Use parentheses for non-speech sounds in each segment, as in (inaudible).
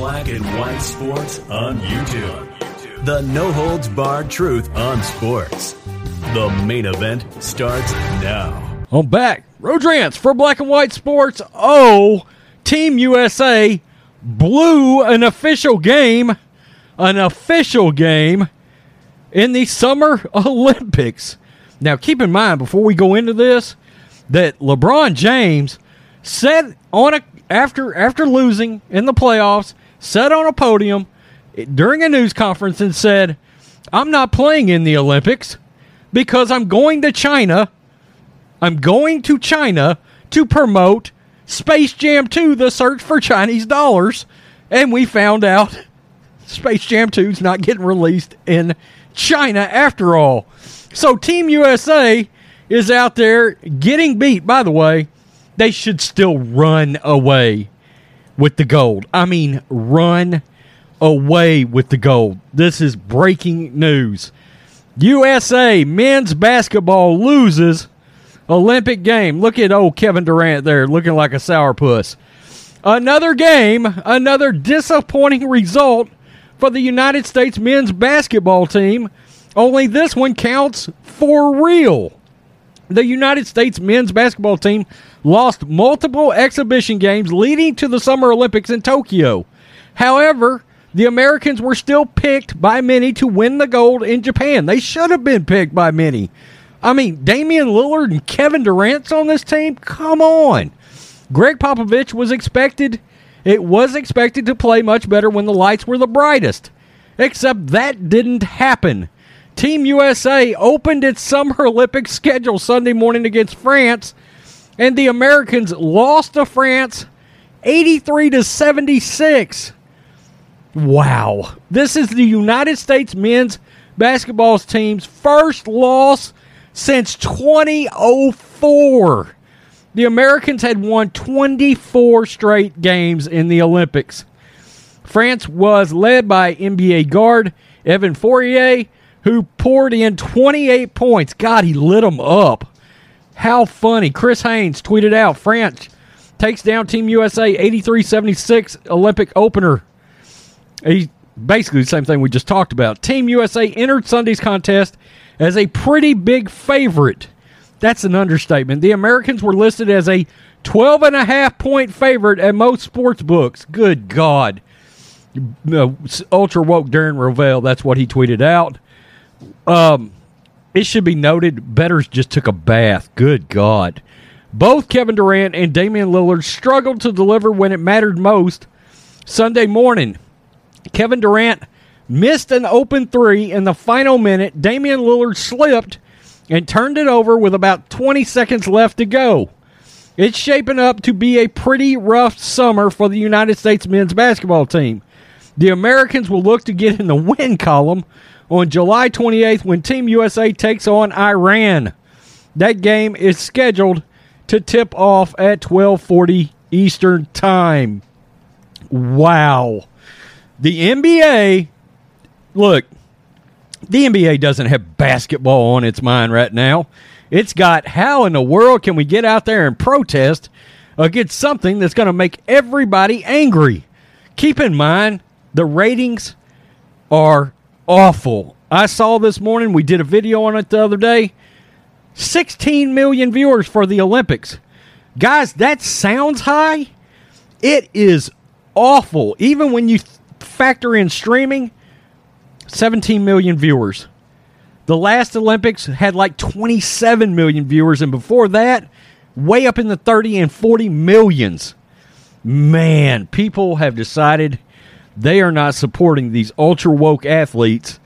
Black and White Sports on YouTube. The no holds barred truth on sports. The main event starts now. I'm back. Rodrance for Black and White Sports. Oh, Team USA blew an official game, an official game in the Summer (laughs) Olympics. Now, keep in mind before we go into this that LeBron James said on a after after losing in the playoffs, said on a podium eh, during a news conference and said, "I'm not playing in the Olympics because I'm going to China. I'm going to China to promote Space Jam 2: The Search for Chinese Dollars." And we found out (laughs) Space Jam 2 is not getting released in China after all. So Team USA is out there getting beat. By the way, they should still run away with the gold. I mean, run away with the gold. This is breaking news. USA men's basketball loses Olympic game. Look at old Kevin Durant there looking like a sourpuss. Another game, another disappointing result for the United States men's basketball team. Only this one counts for real. The United States men's basketball team lost multiple exhibition games leading to the Summer Olympics in Tokyo. However, the Americans were still picked by many to win the gold in Japan. They should have been picked by many. I mean, Damian Lillard and Kevin Durant's on this team? Come on. Gregg Popovich was expected it was expected to play much better when the lights were the brightest. Except that didn't happen. Team USA opened its Summer Olympic schedule Sunday morning against France, and the Americans lost to France 83 to 76. Wow. This is the United States men's basketball team's first loss since 2004. The Americans had won 24 straight games in the Olympics. France was led by NBA guard Evan Fournier, who poured in 28 points. God, he lit them up. How funny. Chris Haynes tweeted out France takes down Team USA 83 76 Olympic opener. He, basically the same thing we just talked about. Team USA entered Sunday's contest as a pretty big favorite. That's an understatement. The Americans were listed as a 12 and a half point favorite at most sports books. Good God. Ultra woke Darren Rovell, that's what he tweeted out. Um, it should be noted, Bettors just took a bath. Good God. Both Kevin Durant and Damian Lillard struggled to deliver when it mattered most Sunday morning. Kevin Durant missed an open three in the final minute. Damian Lillard slipped and turned it over with about 20 seconds left to go. It's shaping up to be a pretty rough summer for the United States men's basketball team. The Americans will look to get in the win column on July 28th when Team USA takes on Iran. That game is scheduled to tip off at 12:40 Eastern Time. Wow. The NBA look, the NBA doesn't have basketball on its mind right now. It's got how in the world can we get out there and protest against something that's going to make everybody angry? Keep in mind, the ratings are awful. I saw this morning, we did a video on it the other day. 16 million viewers for the Olympics. Guys, that sounds high. It is awful. Even when you factor in streaming, 17 million viewers. The last Olympics had like 27 million viewers, and before that, way up in the 30 and 40 millions. Man, people have decided they are not supporting these ultra woke athletes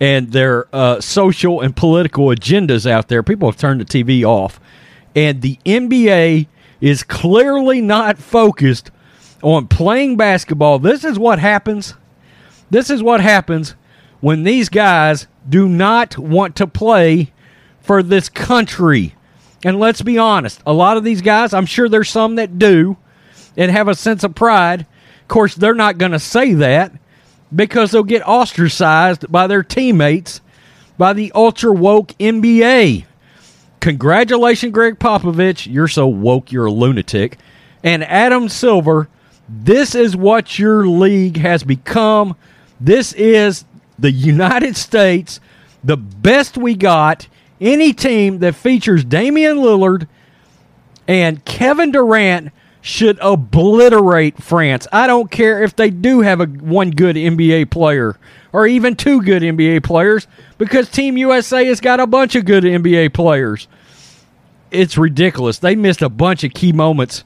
and their uh, social and political agendas out there. People have turned the TV off. And the NBA is clearly not focused on playing basketball. This is what happens. This is what happens when these guys do not want to play for this country. And let's be honest, a lot of these guys, I'm sure there's some that do and have a sense of pride. Of course, they're not going to say that because they'll get ostracized by their teammates by the ultra woke NBA. Congratulations, Gregg Popovich. You're so woke, you're a lunatic. And Adam Silver, this is what your league has become. This is the United States, the best we got. Any team that features Damian Lillard and Kevin Durant should obliterate France. I don't care if they do have a one good NBA player or even two good NBA players because Team USA has got a bunch of good NBA players. It's ridiculous. They missed a bunch of key moments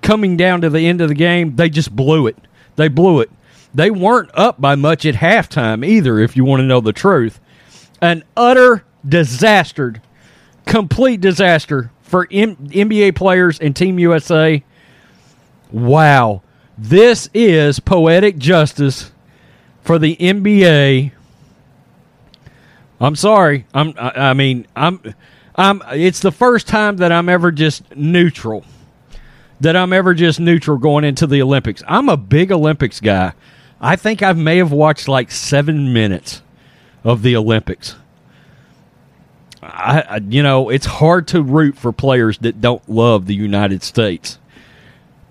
coming down to the end of the game. They just blew it. They blew it. They weren't up by much at halftime either, if you want to know the truth. An utter disaster, complete disaster for M- NBA players and Team USA. Wow. This is poetic justice for the NBA. I'm sorry. I'm I, I mean, I'm I'm it's the first time that I'm ever just neutral. That I'm ever just neutral going into the Olympics. I'm a big Olympics guy. I think I may have watched like 7 minutes of the Olympics. I, you know, it's hard to root for players that don't love the United States.